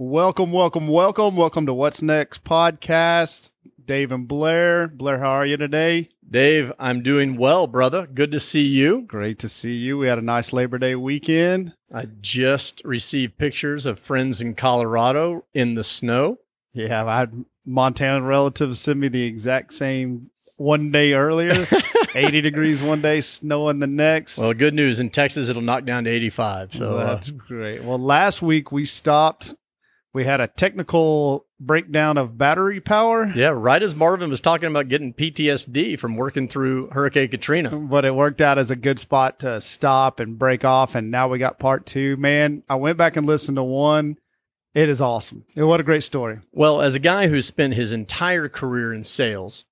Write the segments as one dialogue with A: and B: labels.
A: Welcome, welcome, welcome, welcome to What's Next podcast. Dave and Blair. Blair, how are you today?
B: Dave, I'm doing well, brother. Good to see you.
A: Great to see you. We had a nice Labor Day weekend.
B: I just received pictures of friends in Colorado in the snow.
A: Yeah, I had Montana relatives send me the exact same one day earlier. 80 degrees one day, snowing the next.
B: Well, good news in Texas, it'll knock down to 85. So
A: that's uh, great. Well, last week we stopped. We had a technical breakdown of battery power.
B: Yeah, right as Marvin was talking about getting PTSD from working through Hurricane Katrina.
A: But it worked out as a good spot to stop and break off. And now we got part two. Man, I went back and listened to one. It is awesome. What a great story.
B: Well, as a guy who spent his entire career in sales,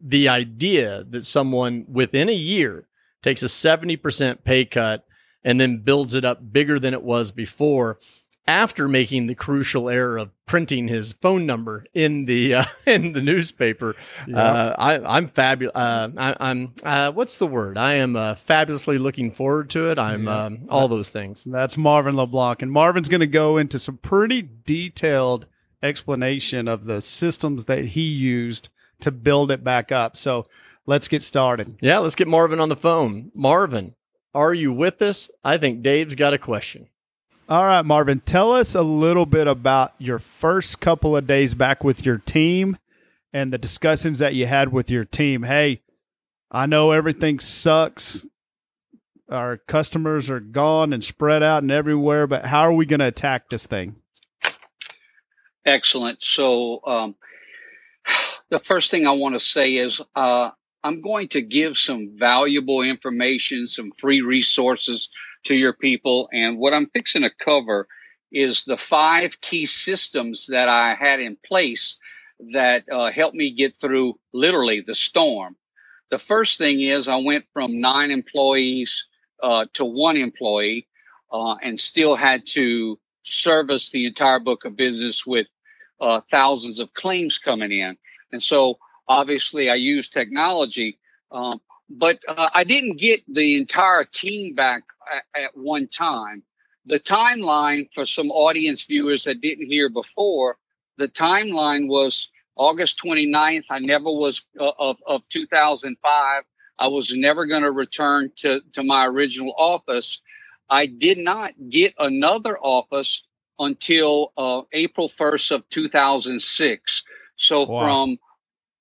B: the idea that someone within a year takes a 70% pay cut and then builds it up bigger than it was before after making the crucial error of printing his phone number in the uh, in the newspaper. Yep. Uh, I, am fabulous. Uh, I, am uh, what's the word? I am uh, fabulously looking forward to it. I'm um, all those things.
A: That's Marvin LeBlanc, and Marvin's going to go into some pretty detailed explanation of the systems that he used to build it back up. So let's get started.
B: Yeah, let's get Marvin on the phone. Marvin, are you with us? I think Dave's got a question.
A: All right, Marvin, tell us a little bit about your first couple of days back with your team and the discussions that you had with your team. Hey, I know everything sucks. Our customers are gone and spread out and everywhere, but how are we going to attack this thing?
C: Excellent. So, um, the first thing I want to say is uh, I'm going to give some valuable information, some free resources to your people. And what I'm fixing to cover is the five key systems that I had in place that uh, helped me get through literally the storm. The first thing is I went from nine employees uh, to one employee uh, and still had to service the entire book of business with uh, thousands of claims coming in. And so obviously I use technology, um, but uh, I didn't get the entire team back at, at, one time. The timeline for some audience viewers that didn't hear before, the timeline was August 29th. I never was uh, of, of 2005. I was never going to return to, to my original office. I did not get another office until uh, April 1st of 2006. So wow. from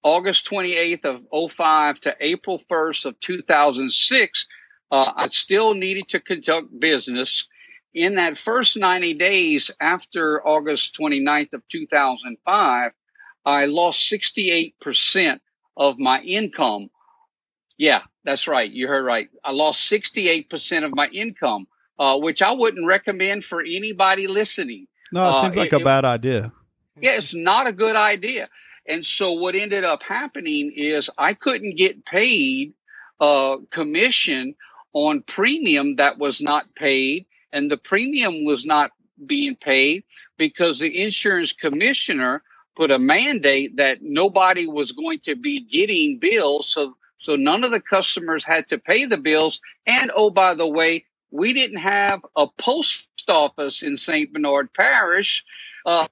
C: August 28th of 05 to April 1st of 2006, uh, I still needed to conduct business. In that first 90 days after August 29th of 2005, I lost 68% of my income. Yeah, that's right. You heard right. I lost 68% of my income, uh, which I wouldn't recommend for anybody listening.
A: No, it seems uh, like it, a bad idea.
C: Yeah, it's not a good idea. And so what ended up happening is I couldn't get paid uh, commission on premium that was not paid, and the premium was not being paid because the insurance commissioner put a mandate that nobody was going to be getting bills. So so none of the customers had to pay the bills. And oh, by the way, we didn't have a post office in St. Bernard Parish. Uh,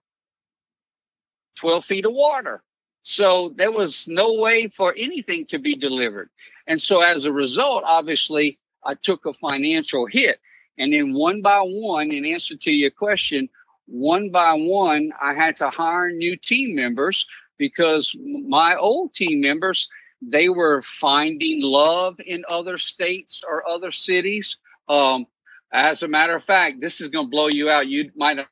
C: 12 feet of water. So there was no way for anything to be delivered. And so as a result, obviously, I took a financial hit. And then one by one, in answer to your question, one by one, I had to hire new team members because my old team members, they were finding love in other states or other cities. Um, as a matter of fact, this is going to blow you out. You might have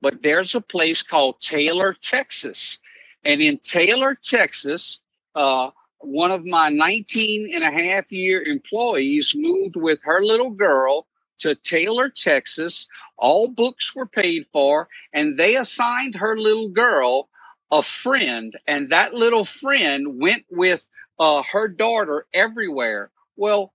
C: but there's a place called Taylor, Texas. And in Taylor, Texas, uh, one of my 19 and a half year employees moved with her little girl to Taylor, Texas. All books were paid for, and they assigned her little girl a friend, and that little friend went with uh, her daughter everywhere. Well,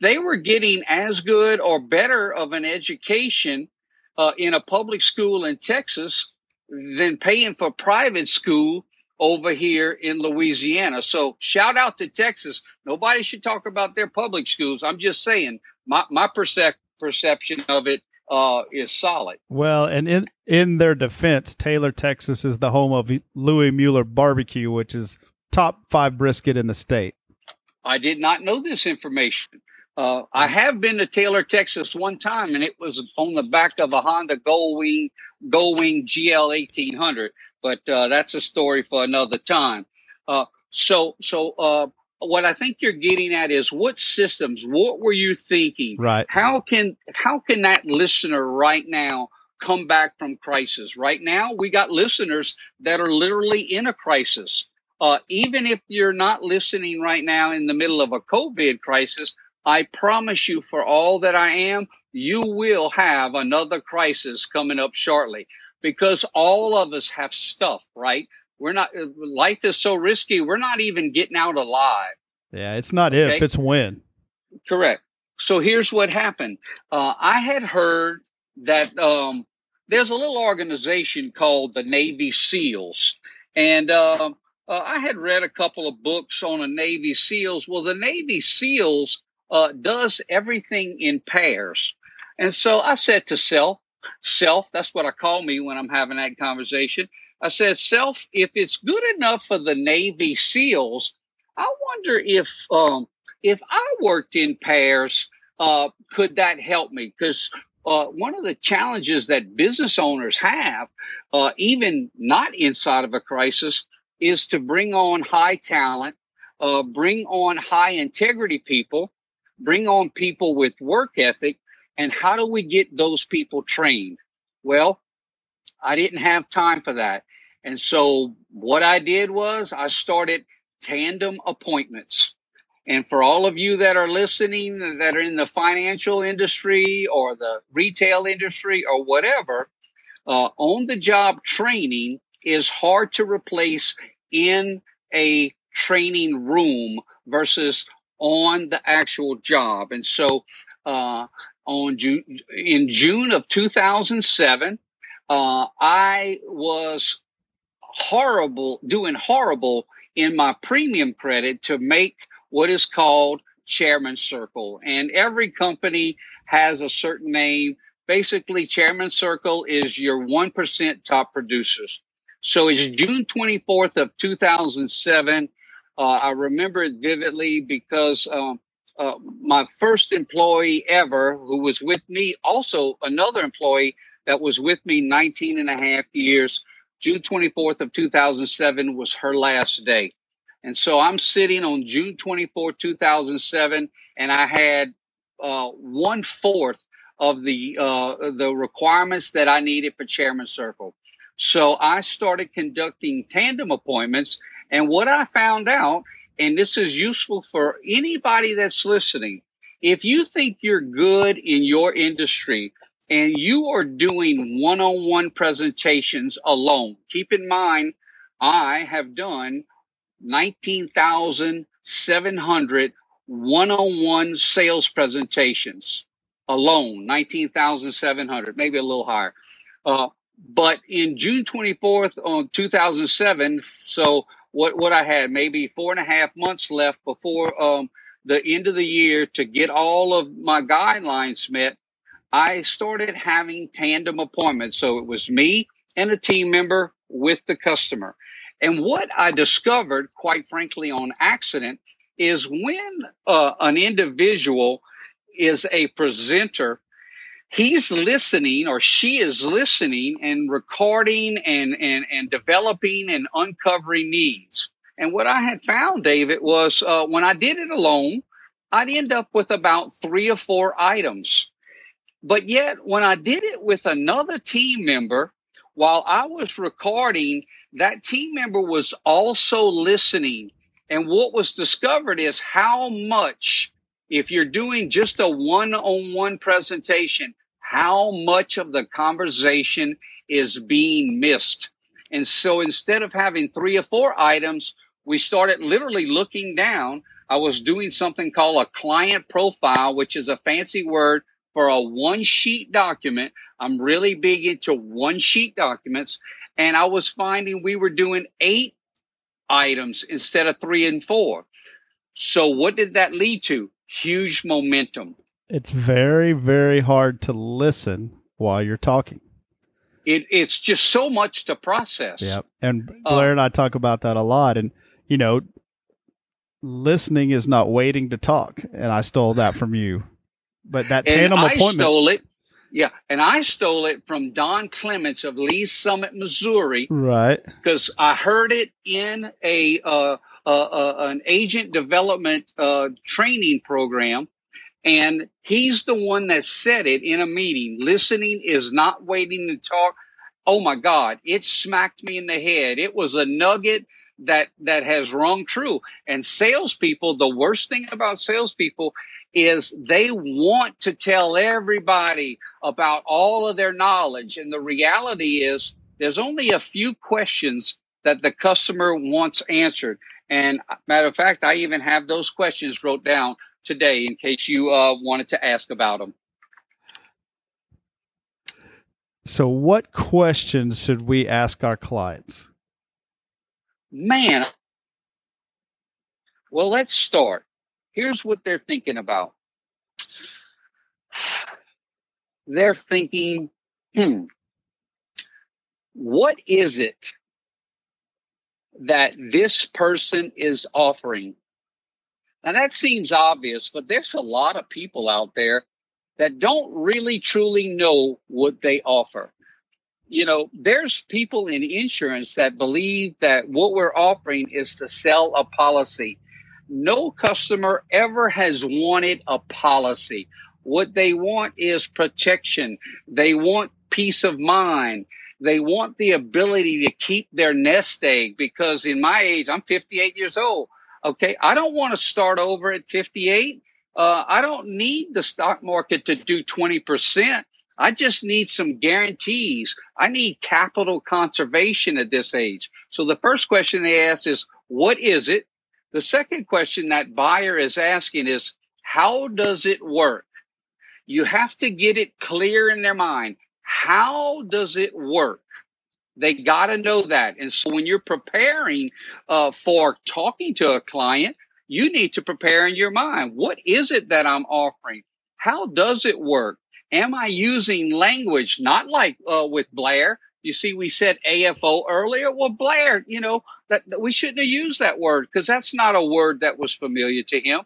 C: they were getting as good or better of an education uh, in a public school in Texas than paying for private school over here in Louisiana. So shout out to Texas. Nobody should talk about their public schools. I'm just saying my, my percep- perception of it uh, is solid.
A: Well, and in in their defense, Taylor, Texas is the home of Louis Mueller Barbecue, which is top five brisket in the state.
C: I did not know this information. Uh, I have been to Taylor, Texas one time, and it was on the back of a Honda Goldwing Goldwing GL eighteen hundred. But uh, that's a story for another time. Uh, so, so uh, what I think you're getting at is what systems, what were you thinking?
A: Right.
C: How can how can that listener right now come back from crisis? Right now, we got listeners that are literally in a crisis. Uh, even if you're not listening right now in the middle of a COVID crisis, I promise you, for all that I am, you will have another crisis coming up shortly because all of us have stuff, right? We're not, life is so risky, we're not even getting out alive.
A: Yeah, it's not okay? if, it's when.
C: Correct. So here's what happened. Uh, I had heard that um, there's a little organization called the Navy SEALs. And uh, uh, I had read a couple of books on the Navy SEALs. Well, the Navy SEALs uh, does everything in pairs. And so I said to self, self, that's what I call me when I'm having that conversation. I said, self, if it's good enough for the Navy SEALs, I wonder if um, if I worked in pairs, uh, could that help me? Because uh, one of the challenges that business owners have, uh, even not inside of a crisis, is to bring on high talent, uh, bring on high integrity people, bring on people with work ethic. And how do we get those people trained? Well, I didn't have time for that. And so what I did was I started tandem appointments. And for all of you that are listening that are in the financial industry or the retail industry or whatever, uh, on the job training is hard to replace in a training room versus on the actual job. And so, uh, on June, in June of 2007, uh, I was horrible, doing horrible in my premium credit to make what is called Chairman Circle. And every company has a certain name. Basically, Chairman Circle is your 1% top producers. So it's June 24th of 2007. Uh, I remember it vividly because um, uh, my first employee ever who was with me, also another employee that was with me 19 and a half years, June 24th of 2007 was her last day. And so I'm sitting on June 24, 2007, and I had uh, one fourth of the uh, the requirements that I needed for Chairman Circle. So I started conducting tandem appointments, and what I found out, and this is useful for anybody that's listening, if you think you're good in your industry and you are doing one-on-one presentations alone, keep in mind I have done 19,700 one-on-one sales presentations alone 19,700 maybe a little higher. Uh, but in June 24th on 2007 so what what I had maybe four and a half months left before um, the end of the year to get all of my guidelines met I started having tandem appointments. So it was me and a team member with the customer. And what I discovered, quite frankly, on accident, is when uh, an individual is a presenter, he's listening or she is listening and recording and, and, and developing and uncovering needs. And what I had found, David, was uh, when I did it alone, I'd end up with about three or four items. But yet, when I did it with another team member, while I was recording, that team member was also listening. And what was discovered is how much, if you're doing just a one on one presentation, how much of the conversation is being missed. And so instead of having three or four items, we started literally looking down. I was doing something called a client profile, which is a fancy word for a one sheet document. I'm really big into one sheet documents. And I was finding we were doing eight items instead of three and four. So what did that lead to? Huge momentum.
A: It's very, very hard to listen while you're talking.
C: It, it's just so much to process.
A: Yep. And Blair uh, and I talk about that a lot. And, you know, listening is not waiting to talk. And I stole that from you. But that tandem
C: I
A: appointment.
C: stole it. Yeah. And I stole it from Don Clements of Lee's Summit, Missouri.
A: Right.
C: Because I heard it in a, uh, uh, uh, an agent development uh, training program. And he's the one that said it in a meeting. Listening is not waiting to talk. Oh my God, it smacked me in the head. It was a nugget that that has rung true. And salespeople, the worst thing about salespeople is they want to tell everybody about all of their knowledge. And the reality is there's only a few questions that the customer wants answered. And uh, matter of fact, I even have those questions wrote down today in case you uh, wanted to ask about them.
A: So, what questions should we ask our clients?
C: Man, well, let's start. Here's what they're thinking about. They're thinking, hmm, what is it that this person is offering? Now that seems obvious, but there's a lot of people out there that don't really truly know what they offer. You know, there's people in insurance that believe that what we're offering is to sell a policy. No customer ever has wanted a policy. What they want is protection. They want peace of mind. They want the ability to keep their nest egg because in my age, I'm 58 years old. Okay. I don't want to start over at 58. Uh, I don't need the stock market to do 20%. I just need some guarantees. I need capital conservation at this age. So the first question they ask is, what is it? The second question that buyer is asking is, how does it work? You have to get it clear in their mind. How does it work? They got to know that. And so when you're preparing uh, for talking to a client, you need to prepare in your mind. What is it that I'm offering? How does it work? Am I using language not like uh, with Blair? You see, we said AFO earlier. Well, Blair, you know, that, that we shouldn't have used that word because that's not a word that was familiar to him.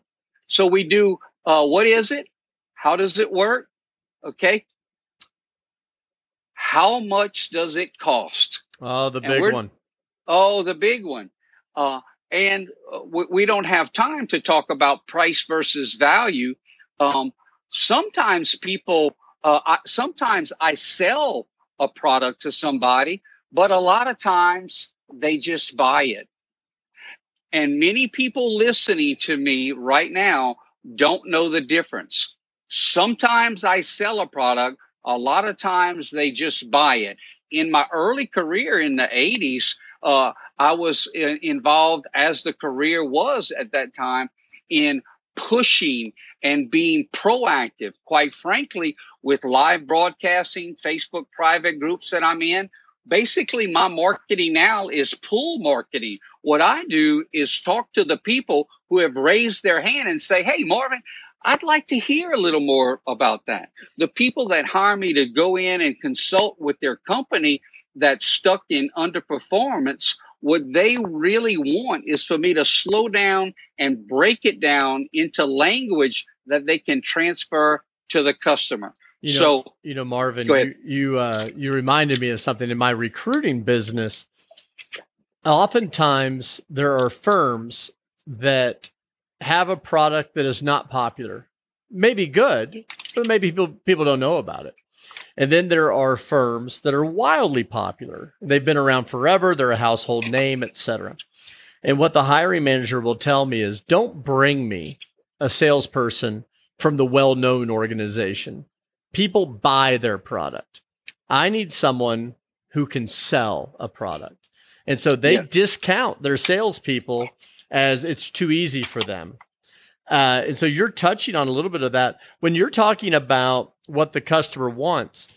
C: So we do, uh, what is it? How does it work? Okay. How much does it cost?
B: Oh, the big one.
C: Oh, the big one. Uh, and uh, we, we, don't have time to talk about price versus value. Um, sometimes people, uh, I, sometimes I sell a product to somebody, but a lot of times they just buy it. And many people listening to me right now don't know the difference. Sometimes I sell a product, a lot of times they just buy it. In my early career in the 80s, uh, I was in, involved as the career was at that time in pushing and being proactive. Quite frankly, with live broadcasting, Facebook private groups that I'm in, basically my marketing now is pull marketing. What I do is talk to the people who have raised their hand and say, Hey, Marvin, I'd like to hear a little more about that. The people that hire me to go in and consult with their company that's stuck in underperformance, what they really want is for me to slow down and break it down into language that they can transfer to the customer.
B: You know, so, you know, Marvin, you you, uh, you reminded me of something in my recruiting business. Oftentimes, there are firms that have a product that is not popular, maybe good, but maybe people people don't know about it. And then there are firms that are wildly popular. They've been around forever, they're a household name, etc. And what the hiring manager will tell me is don't bring me a salesperson from the well-known organization. People buy their product. I need someone who can sell a product. And so they yeah. discount their salespeople as it's too easy for them. Uh, and so you're touching on a little bit of that when you're talking about what the customer wants.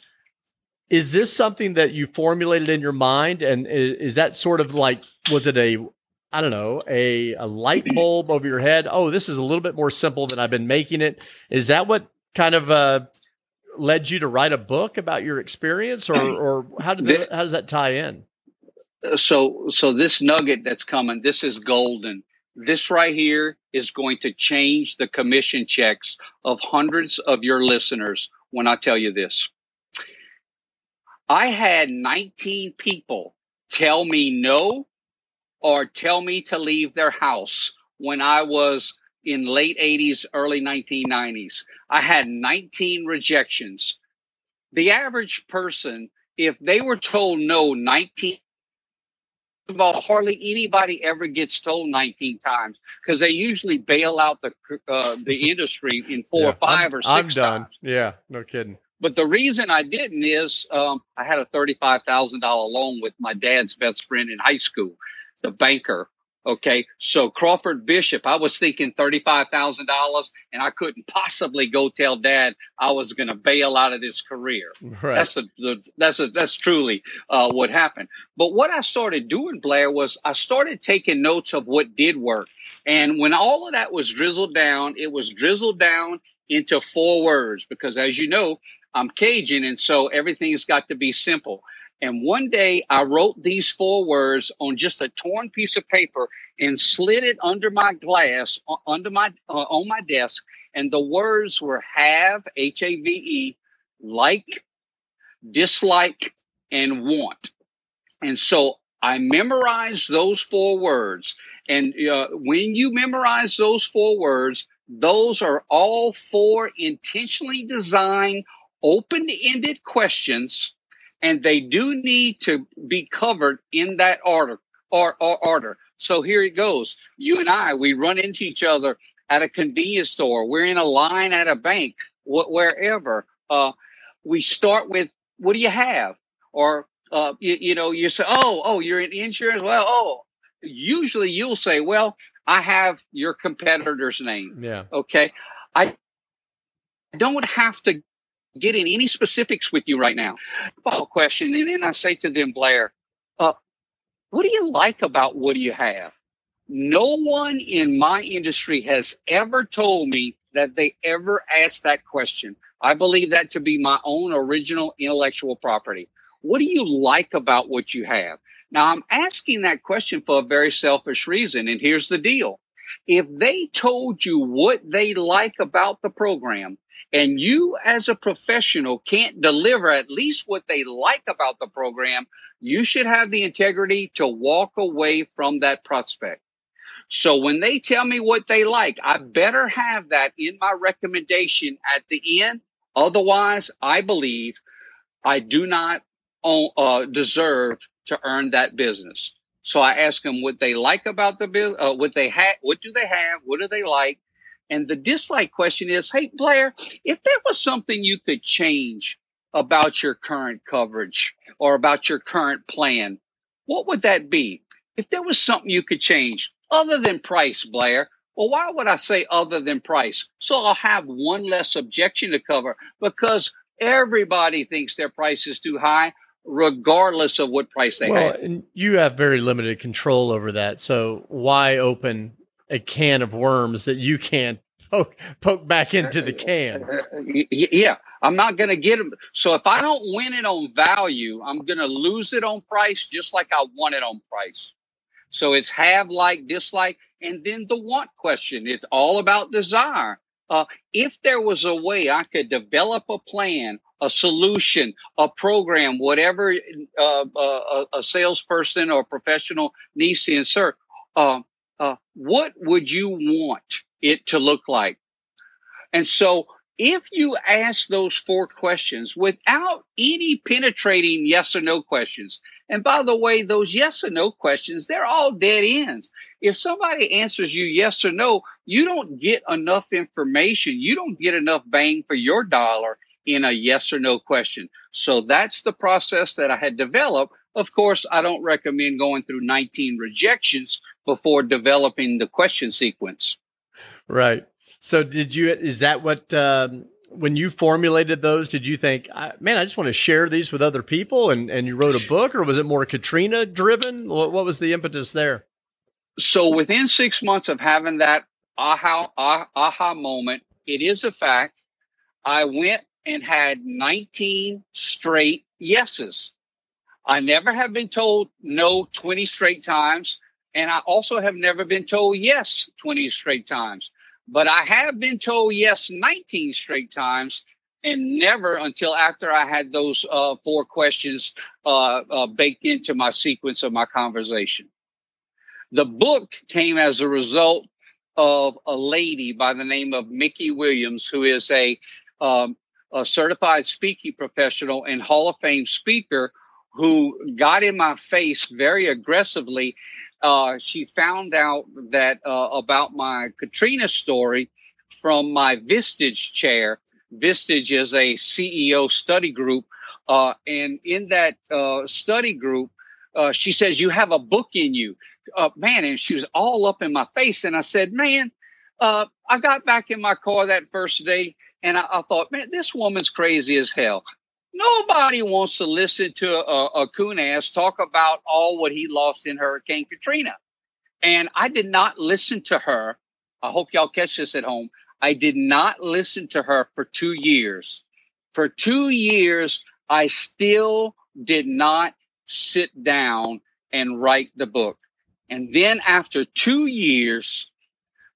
B: Is this something that you formulated in your mind? And is, is that sort of like, was it a, I don't know, a, a light bulb over your head? Oh, this is a little bit more simple than I've been making it. Is that what kind of uh, led you to write a book about your experience, or or how did the, how does that tie in?
C: So so this nugget that's coming, this is golden. This right here is going to change the commission checks of hundreds of your listeners when I tell you this. I had 19 people tell me no or tell me to leave their house when I was in late 80s, early 1990s. I had 19 rejections. The average person, if they were told no 19 of all, hardly anybody ever gets told 19 times because they usually bail out the uh, the industry in four yeah, or 5 I'm, or 6 I'm done. Times.
B: Yeah, no kidding.
C: But the reason I didn't is um, I had a thirty-five thousand dollar loan with my dad's best friend in high school, the banker, Okay. So Crawford Bishop, I was thinking $35,000 and I couldn't possibly go tell dad I was going to bail out of this career. Right. That's a, the, that's a, that's truly uh, what happened. But what I started doing, Blair, was I started taking notes of what did work. And when all of that was drizzled down, it was drizzled down into four words because as you know, I'm Cajun. And so everything's got to be simple. And one day I wrote these four words on just a torn piece of paper and slid it under my glass, under my uh, on my desk. And the words were have, H A V E, like, dislike, and want. And so I memorized those four words. And uh, when you memorize those four words, those are all four intentionally designed, open ended questions and they do need to be covered in that order or, or, order. So here it goes. You and I, we run into each other at a convenience store. We're in a line at a bank, wh- wherever. Uh, we start with, "What do you have?" Or uh, you, you know, you say, "Oh, oh, you're in insurance." Well, oh, usually you'll say, "Well, I have your competitor's name."
B: Yeah.
C: Okay. I don't have to get in any specifics with you right now. Follow question, and then I say to them, Blair, uh, what do you like about what you have? No one in my industry has ever told me that they ever asked that question. I believe that to be my own original intellectual property. What do you like about what you have? Now, I'm asking that question for a very selfish reason. And here's the deal. If they told you what they like about the program and you as a professional can't deliver at least what they like about the program, you should have the integrity to walk away from that prospect. So when they tell me what they like, I better have that in my recommendation at the end. Otherwise, I believe I do not uh, deserve to earn that business. So I ask them what they like about the bill, uh, what they have, what do they have, what do they like, and the dislike question is, hey, Blair, if there was something you could change about your current coverage or about your current plan, what would that be? If there was something you could change other than price, Blair, well, why would I say other than price? So I'll have one less objection to cover because everybody thinks their price is too high, regardless of what price they well, have.
B: And you have very limited control over that. So why open a can of worms that you can't poke, poke back into the uh, can.
C: Uh, uh, yeah, I'm not going to get them. So if I don't win it on value, I'm going to lose it on price, just like I won it on price. So it's have, like, dislike, and then the want question. It's all about desire. Uh, if there was a way I could develop a plan, a solution, a program, whatever uh, uh, a salesperson or professional needs to insert, uh, uh, what would you want it to look like? And so if you ask those four questions without any penetrating yes or no questions, and by the way, those yes or no questions, they're all dead ends. If somebody answers you yes or no, you don't get enough information. You don't get enough bang for your dollar in a yes or no question. So that's the process that I had developed of course, I don't recommend going through 19 rejections before developing the question sequence.
B: Right. So, did you, is that what, um, when you formulated those, did you think, man, I just want to share these with other people and, and you wrote a book, or was it more Katrina driven? What, what was the impetus there?
C: So, within six months of having that aha, aha, aha moment, it is a fact. I went and had 19 straight yeses. I never have been told no 20 straight times. And I also have never been told yes 20 straight times. But I have been told yes 19 straight times and never until after I had those uh, four questions uh, uh, baked into my sequence of my conversation. The book came as a result of a lady by the name of Mickey Williams, who is a, um, a certified speaking professional and Hall of Fame speaker who got in my face very aggressively. Uh, she found out that uh, about my Katrina story from my Vistage chair. Vistage is a CEO study group. Uh, and in that uh, study group, uh, she says, You have a book in you. Uh, man, and she was all up in my face. And I said, Man, I got back in my car that first day and I, I thought, Man, this woman's crazy as hell. Nobody wants to listen to a, a coon ass talk about all what he lost in Hurricane Katrina. And I did not listen to her. I hope y'all catch this at home. I did not listen to her for two years. For two years, I still did not sit down and write the book. And then after two years,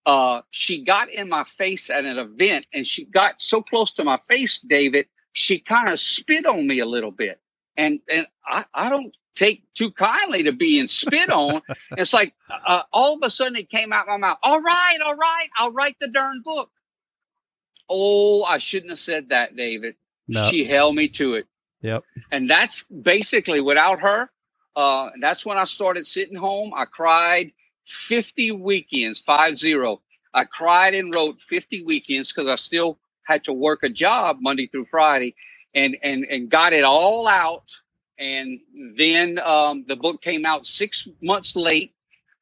C: uh, she got in my face at an event and she got so close to my face, David, she kind of spit on me a little bit. And and I, I don't take too kindly to being spit on. it's like uh, all of a sudden it came out my mouth. All right, all right, I'll write the darn book. Oh, I shouldn't have said that, David. No. She held me to it.
A: Yep.
C: And that's basically without her. Uh, that's when I started sitting home. I cried 50 weekends, five zero. I cried and wrote 50 weekends because I still had to work a job Monday through Friday, and and and got it all out. And then um, the book came out six months late.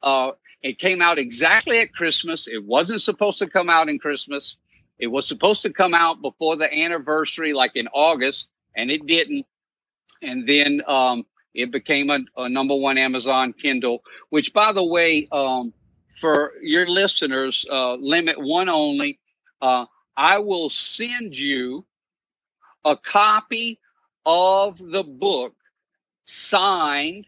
C: Uh, it came out exactly at Christmas. It wasn't supposed to come out in Christmas. It was supposed to come out before the anniversary, like in August, and it didn't. And then um, it became a, a, number one Amazon Kindle, which, by the way, um, for your listeners, uh, limit one only. Uh, I will send you a copy of the book signed.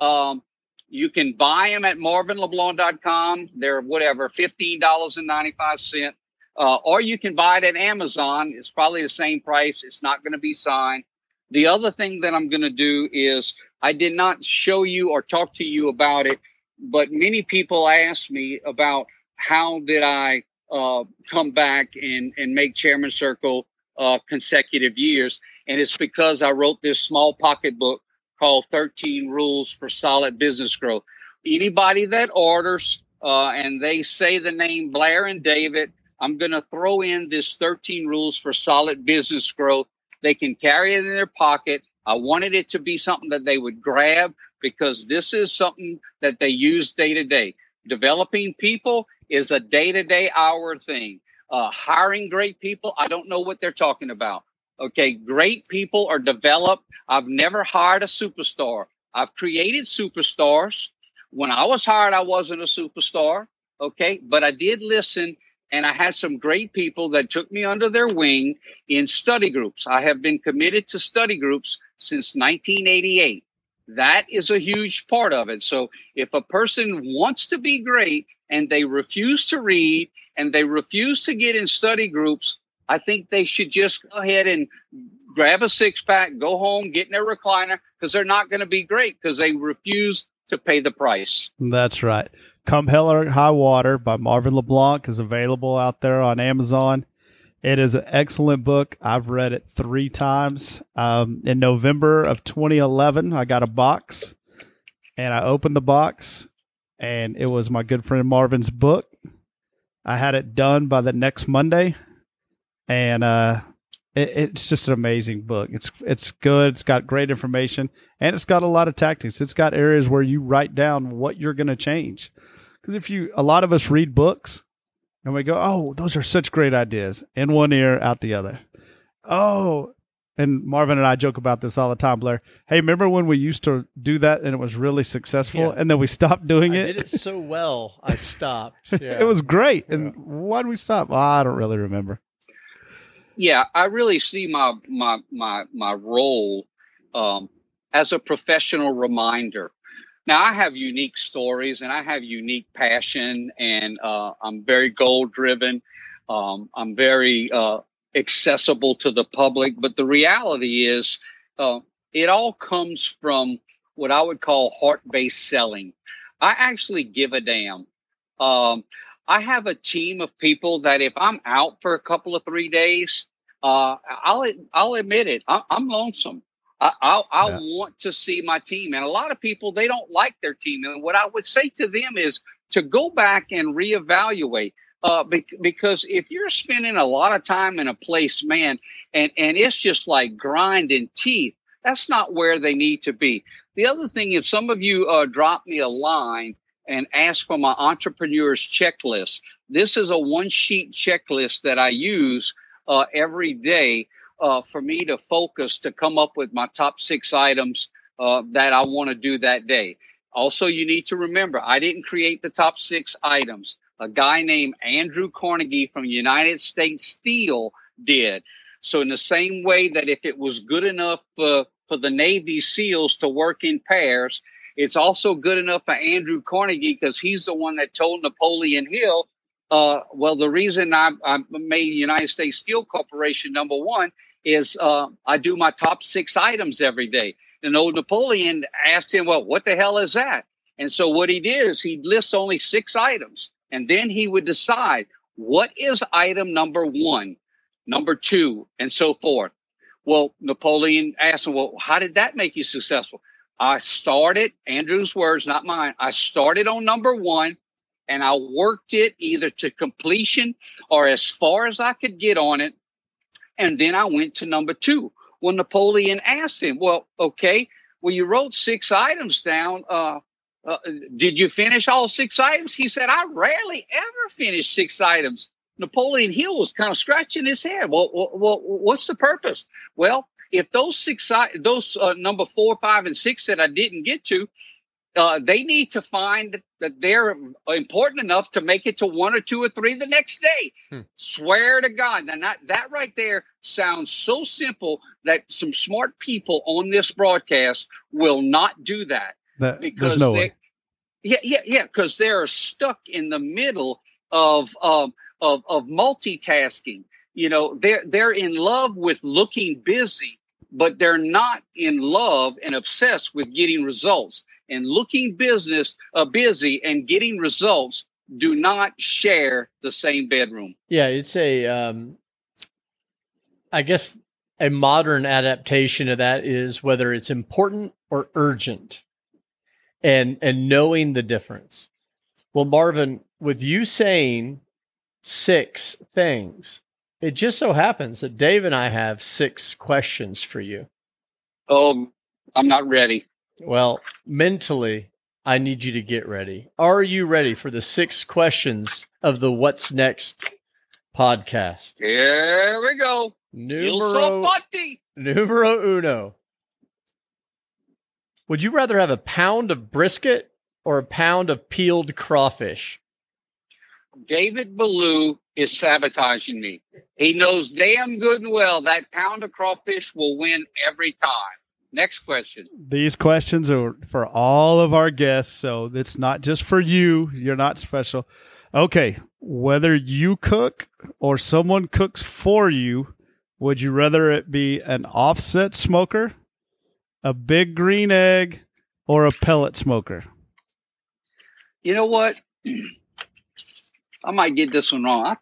C: Um, you can buy them at marvinleblanc.com. They're whatever, $15.95. Uh, or you can buy it at Amazon. It's probably the same price. It's not going to be signed. The other thing that I'm going to do is I did not show you or talk to you about it, but many people ask me about how did I uh, come back and, and make Chairman Circle uh, consecutive years. And it's because I wrote this small pocket book called 13 Rules for Solid Business Growth. Anybody that orders uh, and they say the name Blair and David, I'm going to throw in this 13 Rules for Solid Business Growth. They can carry it in their pocket. I wanted it to be something that they would grab because this is something that they use day to day. Developing people is a day to day hour thing. Uh, hiring great people, I don't know what they're talking about. Okay, great people are developed. I've never hired a superstar. I've created superstars. When I was hired, I wasn't a superstar. Okay, but I did listen and I had some great people that took me under their wing in study groups. I have been committed to study groups since 1988. That is a huge part of it. So if a person wants to be great and they refuse to read and they refuse to get in study groups, I think they should just go ahead and grab a six pack, go home, get in their recliner because they're not going to be great because they refuse to pay the price.
A: That's right. Come Hell or High Water by Marvin LeBlanc is available out there on Amazon. It is an excellent book. I've read it three times. Um, in November of 2011, I got a box and I opened the box and it was my good friend Marvin's book. I had it done by the next Monday and uh, it, it's just an amazing book. It's it's good. It's got great information and it's got a lot of tactics. It's got areas where you write down what you're going to change. Because if you, a lot of us read books and we go, oh, those are such great ideas. In one ear, out the other. Oh, and Marvin and I joke about this all the time, Blair. Hey, remember when we used to do that and it was really successful yeah. and then we stopped doing
B: I
A: it?
B: Did it so well, I stopped.
A: Yeah. it was great. And yeah. why did we stop? Oh, I don't really remember.
C: yeah, I really see my my my my role um, as a professional reminder. Now I have unique stories and I have unique passion, and uh, I'm very goal driven. Um, I'm very uh, accessible to the public, but the reality is, uh, it all comes from what I would call heart based selling. I actually give a damn. Um, I have a team of people that if I'm out for a couple of three days, uh, I'll I'll admit it. I, am lonesome. I, I, I yeah. want to see my team, and a lot of people they don't like their team. And what I would say to them is to go back and reevaluate. Uh, because if you're spending a lot of time in a place, man, and and it's just like grinding teeth, that's not where they need to be. The other thing, if some of you uh, drop me a line and ask for my entrepreneur's checklist, this is a one sheet checklist that I use uh, every day uh, for me to focus to come up with my top six items uh, that I want to do that day. Also, you need to remember, I didn't create the top six items. A guy named Andrew Carnegie from United States Steel did. So, in the same way that if it was good enough for the Navy SEALs to work in pairs, it's also good enough for Andrew Carnegie because he's the one that told Napoleon Hill uh, well, the reason I, I made United States Steel Corporation number one is uh, I do my top six items every day. And old Napoleon asked him, well, what the hell is that? And so what he did is he lists only six items. And then he would decide what is item number one, number two, and so forth. Well, Napoleon asked him, well, how did that make you successful? I started, Andrew's words, not mine. I started on number one and I worked it either to completion or as far as I could get on it. And then I went to number two. Well, Napoleon asked him, Well, okay, well, you wrote six items down. Uh, uh, did you finish all six items? He said, I rarely ever finish six items. Napoleon Hill was kind of scratching his head. Well, well, what's the purpose? Well, if those six, those uh, number four, five, and six that I didn't get to, uh, they need to find that they're important enough to make it to one or two or three the next day. Hmm. Swear to God. Now, that, that right there sounds so simple that some smart people on this broadcast will not do that.
A: that because no they,
C: yeah, yeah, yeah, because they're stuck in the middle of, um, of of multitasking. You know, they're they're in love with looking busy, but they're not in love and obsessed with getting results and looking business uh, busy and getting results do not share the same bedroom.
B: Yeah, it's a, um, I guess, a modern adaptation of that is whether it's important or urgent, and and knowing the difference. Well, Marvin, with you saying six things, it just so happens that Dave and I have six questions for you.
C: Oh, I'm not ready.
B: Well, mentally, I need you to get ready. Are you ready for the six questions of the What's Next podcast?
C: Here we go.
B: Numero, numero uno. Would you rather have a pound of brisket or a pound of peeled crawfish?
C: David Ballou is sabotaging me. He knows damn good and well that pound of crawfish will win every time. Next question.
A: These questions are for all of our guests, so it's not just for you. You're not special. Okay, whether you cook or someone cooks for you, would you rather it be an offset smoker, a big green egg, or a pellet smoker?
C: You know what? I might get this one wrong. I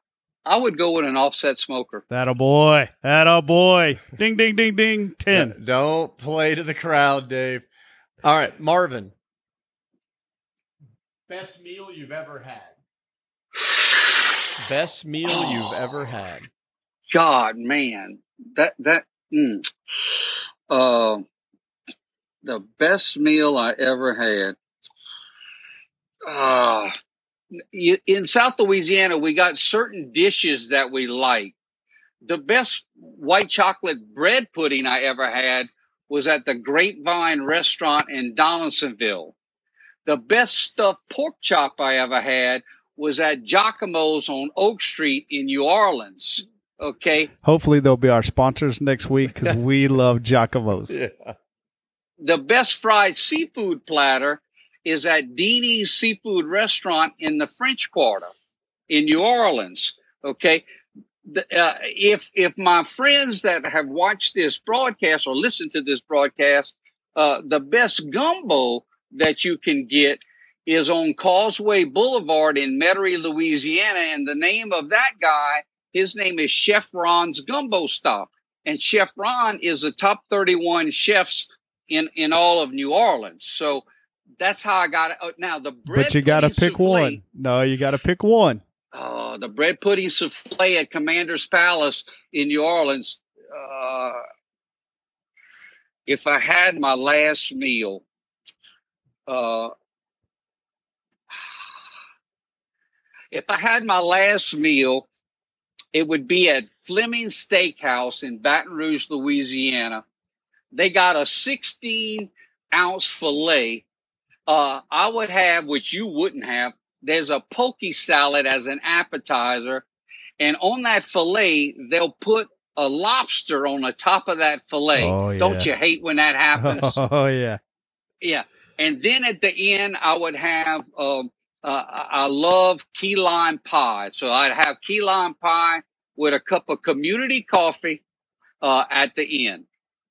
C: I would go with an offset smoker.
A: That a boy. That a boy. Ding, ding, ding, ding. 10.
B: Don't play to the crowd, Dave. All right, Marvin. Best meal you've ever had. Best meal oh, you've ever had.
C: God, man. That, that, mm, uh, the best meal I ever had. Uh, in South Louisiana, we got certain dishes that we like. The best white chocolate bread pudding I ever had was at the Grapevine restaurant in Donaldsonville. The best stuffed pork chop I ever had was at Jacques-Imo's on Oak Street in New Orleans. Okay.
A: Hopefully, they'll be our sponsors next week because we love Jacques-Imo's.
B: Yeah.
C: The best fried seafood platter is at Deanie's Seafood Restaurant in the French Quarter in New Orleans. Okay. The, uh, if if my friends that have watched this broadcast or listened to this broadcast, uh, the best gumbo that you can get is on Causeway Boulevard in Metairie, Louisiana, and the name of that guy, his name is Chef Ron's Gumbo Stop, and Chef Ron is the top thirty-one chefs in in all of New Orleans. So that's how I got it. Oh, now the bread,
A: But you got to
C: pudding
A: pick
C: souffle-
A: one. No, you got to pick one.
C: Oh, the bread pudding souffle at Commander's Palace in New Orleans. Uh, if I had my last meal, uh, if I had my last meal, it would be at Fleming Steakhouse in Baton Rouge, Louisiana. They got a 16 ounce filet. Uh, I would have, which you wouldn't have, there's a poke salad as an appetizer. And on that filet, they'll put a lobster on the top of that filet.
A: Oh,
C: Don't you hate when that happens?
A: Oh yeah.
C: Yeah. And then at the end, I would have, um, uh, I I love key lime pie. So I'd have key lime pie with a cup of community coffee uh, at the end.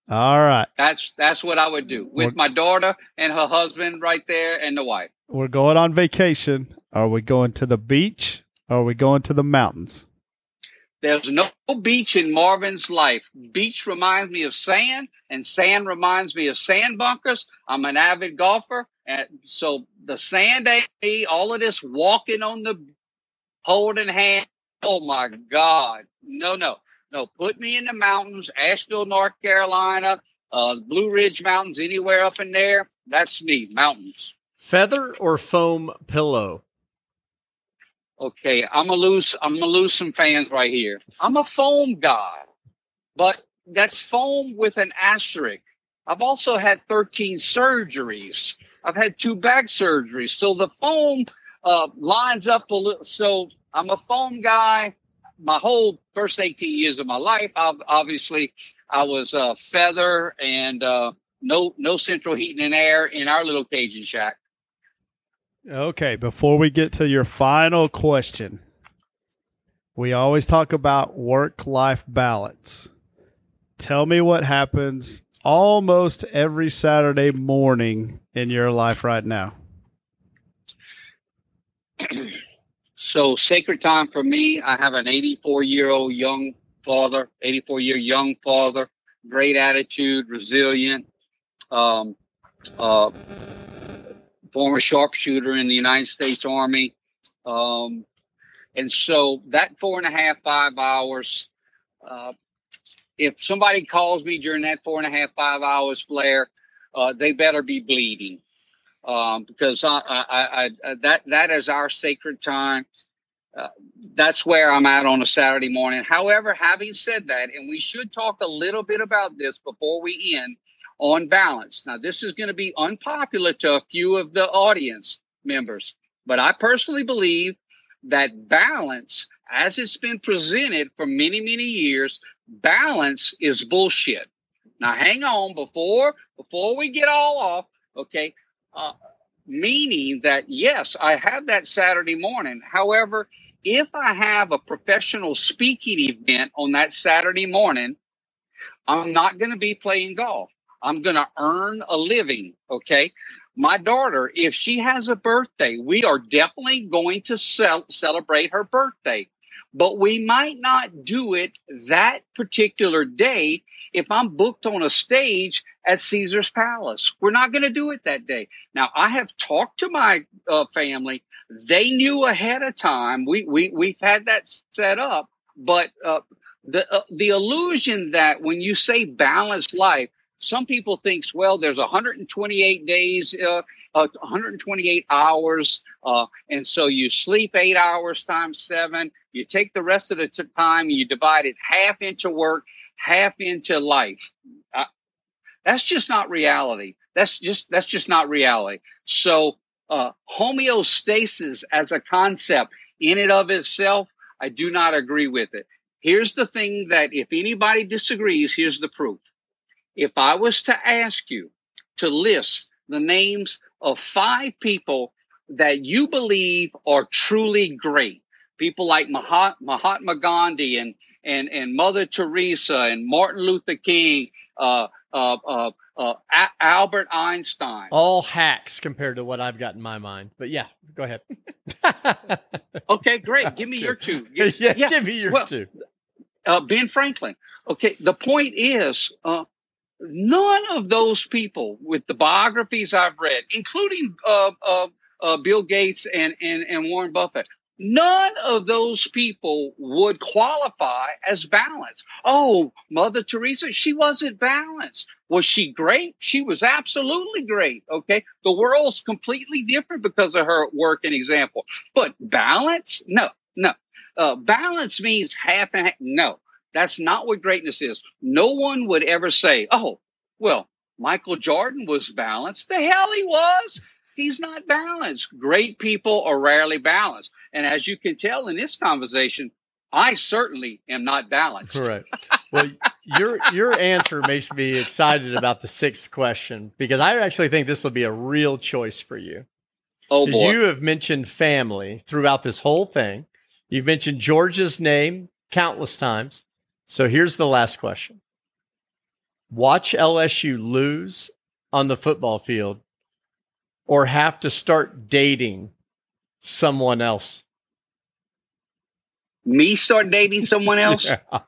A: All right.
C: That's that's what I would do with
A: Well-
C: my daughter and her husband right there and the wife.
A: We're going on vacation. Are we going to the beach? Or are we going to the mountains?
C: There's no beach in Marvin's life. Beach reminds me of sand, and sand reminds me of sand bunkers. I'm an avid golfer, and so the sand ain't me. All of this walking on the holding hand. Oh my God! No, no, no. Put me in the mountains, Asheville, North Carolina, uh, Blue Ridge Mountains, anywhere up in there. That's me. Mountains.
B: Feather or foam pillow?
C: Okay, I'm gonna lose. I'm gonna lose some fans right here. I'm a foam guy, but that's foam with an asterisk. I've also had 13 surgeries. I've had two back surgeries, so the foam uh, lines up a little. So I'm a foam guy. My whole first 18 years of my life, I've, obviously, I was uh, feather and uh, no no central heating and air in our little Cajun shack.
A: Okay, before we get to your final question, we always talk about work life balance. Tell me what happens almost every Saturday morning in your life right now.
C: So sacred time for me. I have an 84 year old young father, 84 year young father, great attitude, resilient, um, uh, former sharpshooter in the United States Army. Um, and so that four and a half, five hours, uh, if somebody calls me during that four and a half, five hours, Blair, uh, they better be bleeding um, because I, I, I, that that is our sacred time. Uh, that's where I'm at on a Saturday morning. However, having said that, and we should talk a little bit about this before we end on balance. Now, this is going to be unpopular to a few of the audience members, but I personally believe that balance, as it's been presented for many, many years, balance is bullshit. Now, hang on before before we get all off. Okay, uh, meaning that yes, I have that Saturday morning. However, if I have a professional speaking event on that Saturday morning, I'm not going to be playing golf. I'm going to earn a living. Okay. My daughter, if she has a birthday, we are definitely going to cel- celebrate her birthday. But we might not do it that particular day if I'm booked on a stage at Caesar's Palace. We're not going to do it that day. Now, I have talked to my uh, family. They knew ahead of time. We we we've had that set up, but uh, the uh, the illusion that when you say balanced life, some people thinks well, there's 128 days, uh, uh, 128 hours, uh, and so you sleep eight hours times seven. You take the rest of the t- time, you divide it half into work, half into life. Uh, that's just not reality. That's just that's just not reality. So uh, homeostasis as a concept in and of itself, I do not agree with it. Here's the thing that if anybody disagrees, here's the proof. If I was to ask you to list the names of five people that you believe are truly great, people like Mahatma Gandhi and, and, and Mother Teresa and Martin Luther King, uh, uh, uh, uh, Albert Einstein.
B: All hacks compared to what I've got in my mind. But yeah, go ahead.
C: okay, great. Give me your two.
B: yeah, yeah, give me your well, two.
C: Uh, ben Franklin. Okay, the point is, uh, none of those people with the biographies I've read, including uh, uh, uh Bill Gates and, and, and Warren Buffett, None of those people would qualify as balanced. Oh, Mother Teresa, she wasn't balanced. Was she great? She was absolutely great. Okay. The world's completely different because of her work and example. But balance? No, no. Uh, balance means half and half. No, that's not what greatness is. No one would ever say, oh, well, Michael Jordan was balanced. The hell he was. He's not balanced. Great people are rarely balanced. And as you can tell in this conversation, I certainly am not balanced.
B: Correct. Well, your your answer makes me excited about the sixth question because I actually think this will be a real choice for you.
C: Oh boy.
B: You have mentioned family throughout this whole thing. You've mentioned George's name countless times. So here's the last question. Watch LSU lose on the football field or have to start dating someone else?
C: Me start dating someone else? yeah.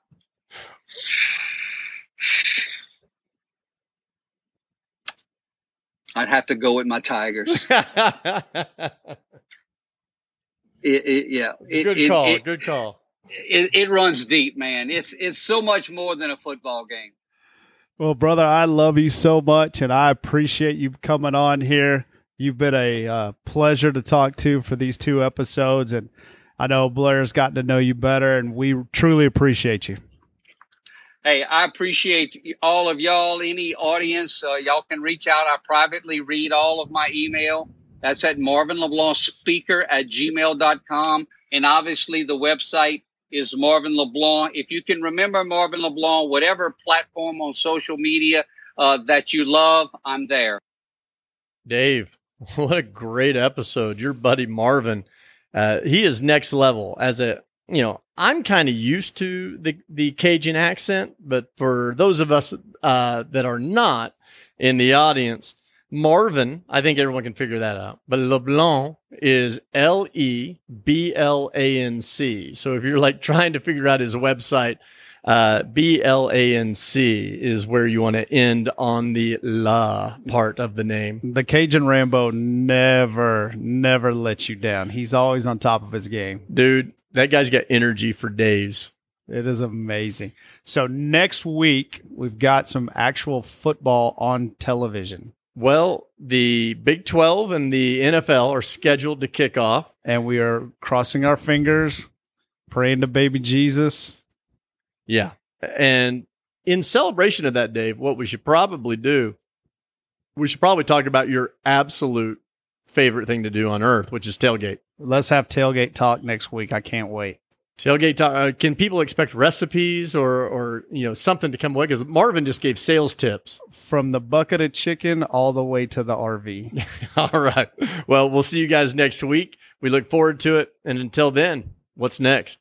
C: I'd have to go with my Tigers. It, it, yeah,
B: it, good call. good call.
C: It, it runs deep, man. It's it's so much more than a football game.
A: Well, brother, I love you so much, and I appreciate you coming on here. You've been a uh, pleasure to talk to for these two episodes, and I know Blair's gotten to know you better, and we truly appreciate you.
C: Hey, I appreciate all of y'all. Any audience, uh, y'all can reach out. I privately read all of my email. That's at Marvin LeBlanc Speaker at gmail.com. And obviously, the website is Marvin LeBlanc. If you can remember Marvin LeBlanc, whatever platform on social media uh, that you love, I'm there.
B: Dave, What a great episode. Your buddy Marvin, uh, he is next level as a, you know, I'm kind of used to the, the Cajun accent, but for those of us uh, that are not in the audience, Marvin, I think everyone can figure that out. But LeBlanc is L E B L A N C. So if you're like trying to figure out his website, uh, B L A N C is where you want to end on the la part of the name.
A: The Cajun Rambo never, never lets you down. He's always on top of his game.
B: Dude, that guy's got energy for days.
A: It is amazing. So next week, we've got some actual football on television.
B: Well, the Big 12 and the NFL are scheduled to kick off.
A: And we are crossing our fingers, praying to baby Jesus
B: yeah. And in celebration of that, Dave, what we should probably do, we should probably talk about your absolute favorite thing to do on earth, which is tailgate.
A: Let's have tailgate talk next week. I can't wait.
B: Tailgate talk. Uh, can people expect recipes or, or you know, something to come away? Because Marvin just gave sales tips
A: from the bucket of chicken all the way to the RV.
B: all right. Well, we'll see you guys next week. We look forward to it. And until then, what's next?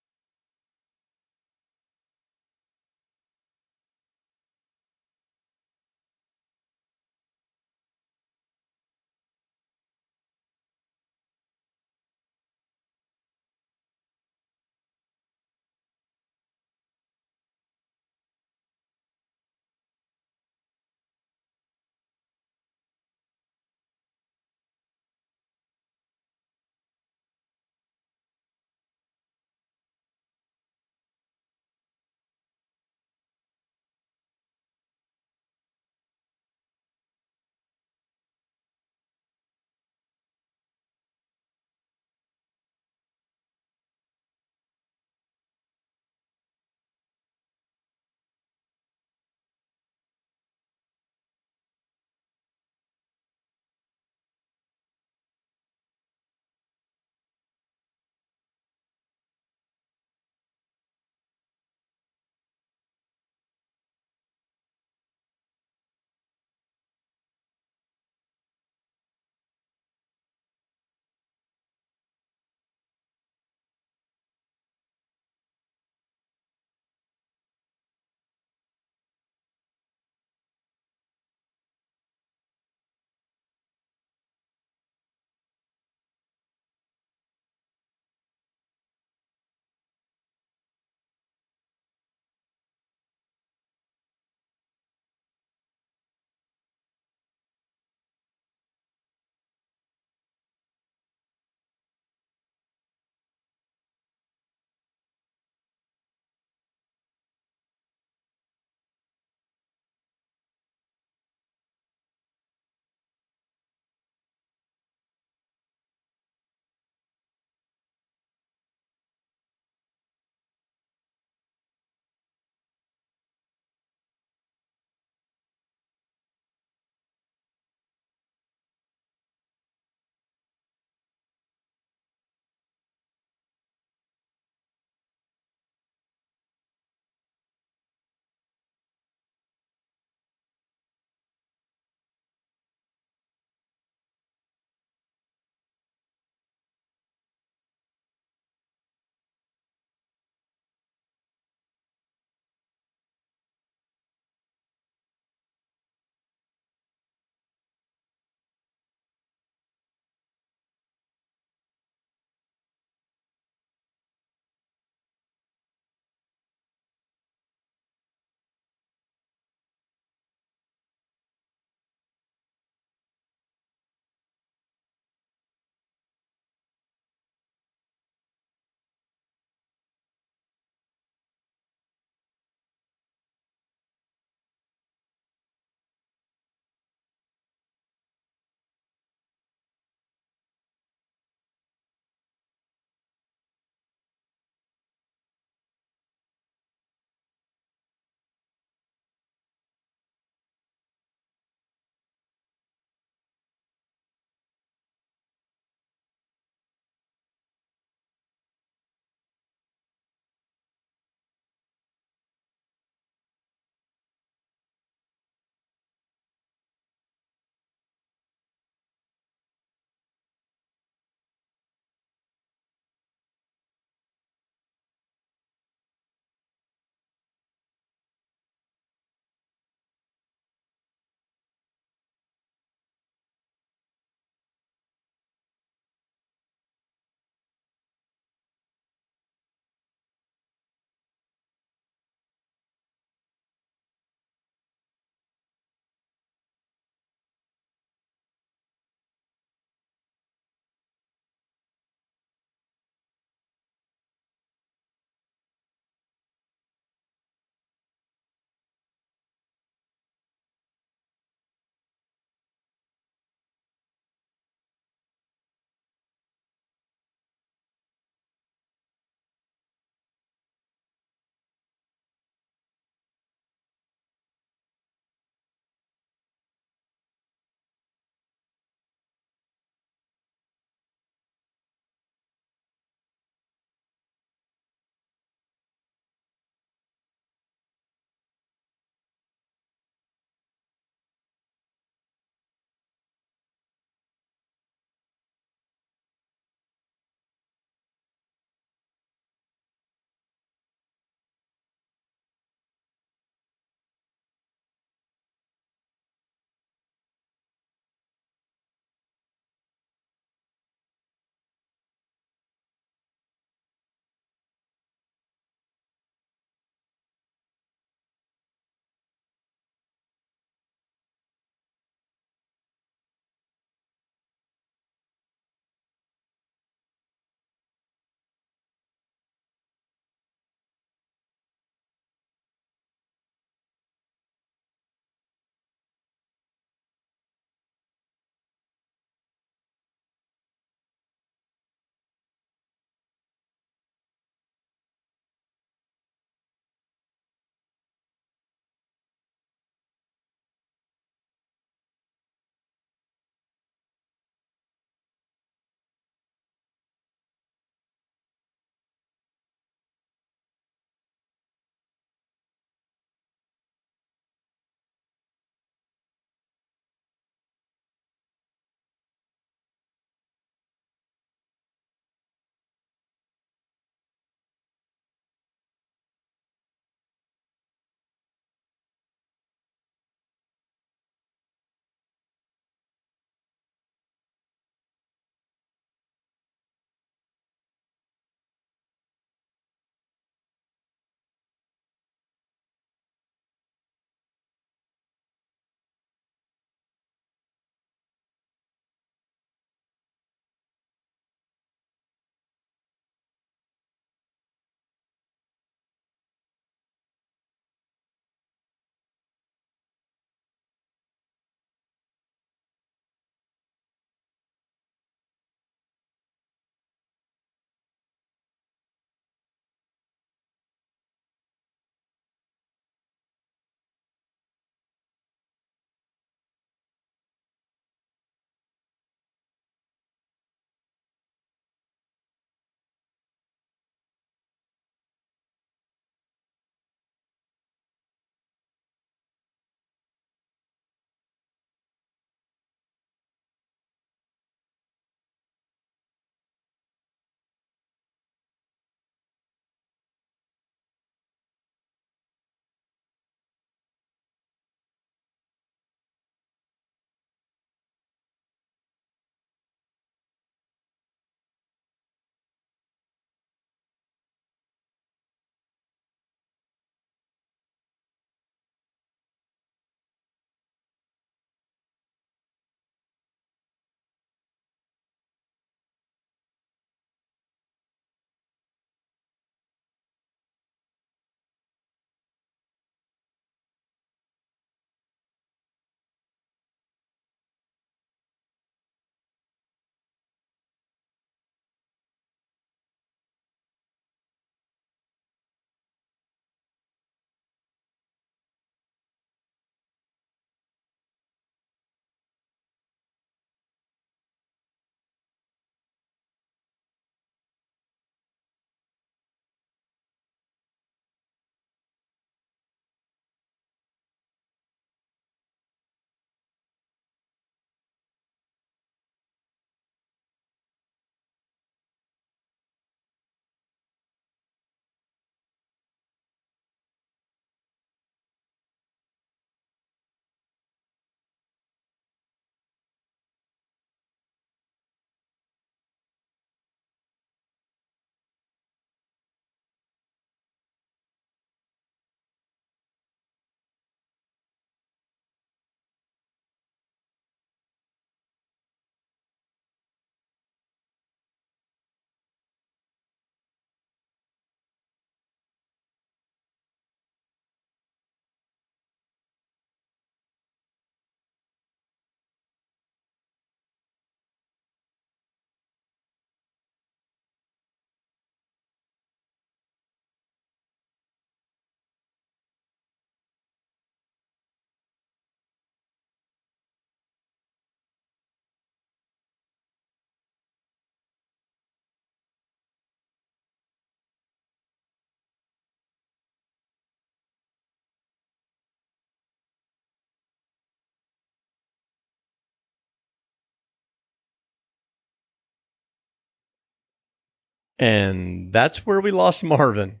B: And that's where we lost Marvin.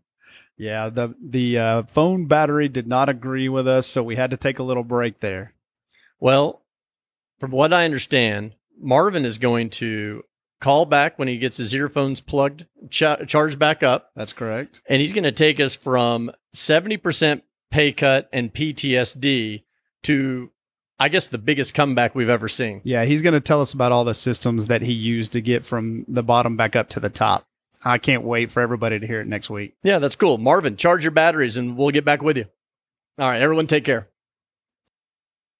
A: Yeah, the the uh, phone battery did not agree with us, so we had to take a little break there.
B: Well, from what I understand, Marvin is going to call back when he gets his earphones plugged, ch- charged back up,
A: That's correct.
B: and he's going to take us from 70% pay cut and PTSD to, I guess, the biggest comeback we've ever seen.
A: Yeah, he's going to tell us about all the systems that he used to get from the bottom back up to the top. I can't wait for everybody to hear it next week.
B: Yeah, that's cool. Marvin, charge your batteries and we'll get back with you. All right, everyone, take care.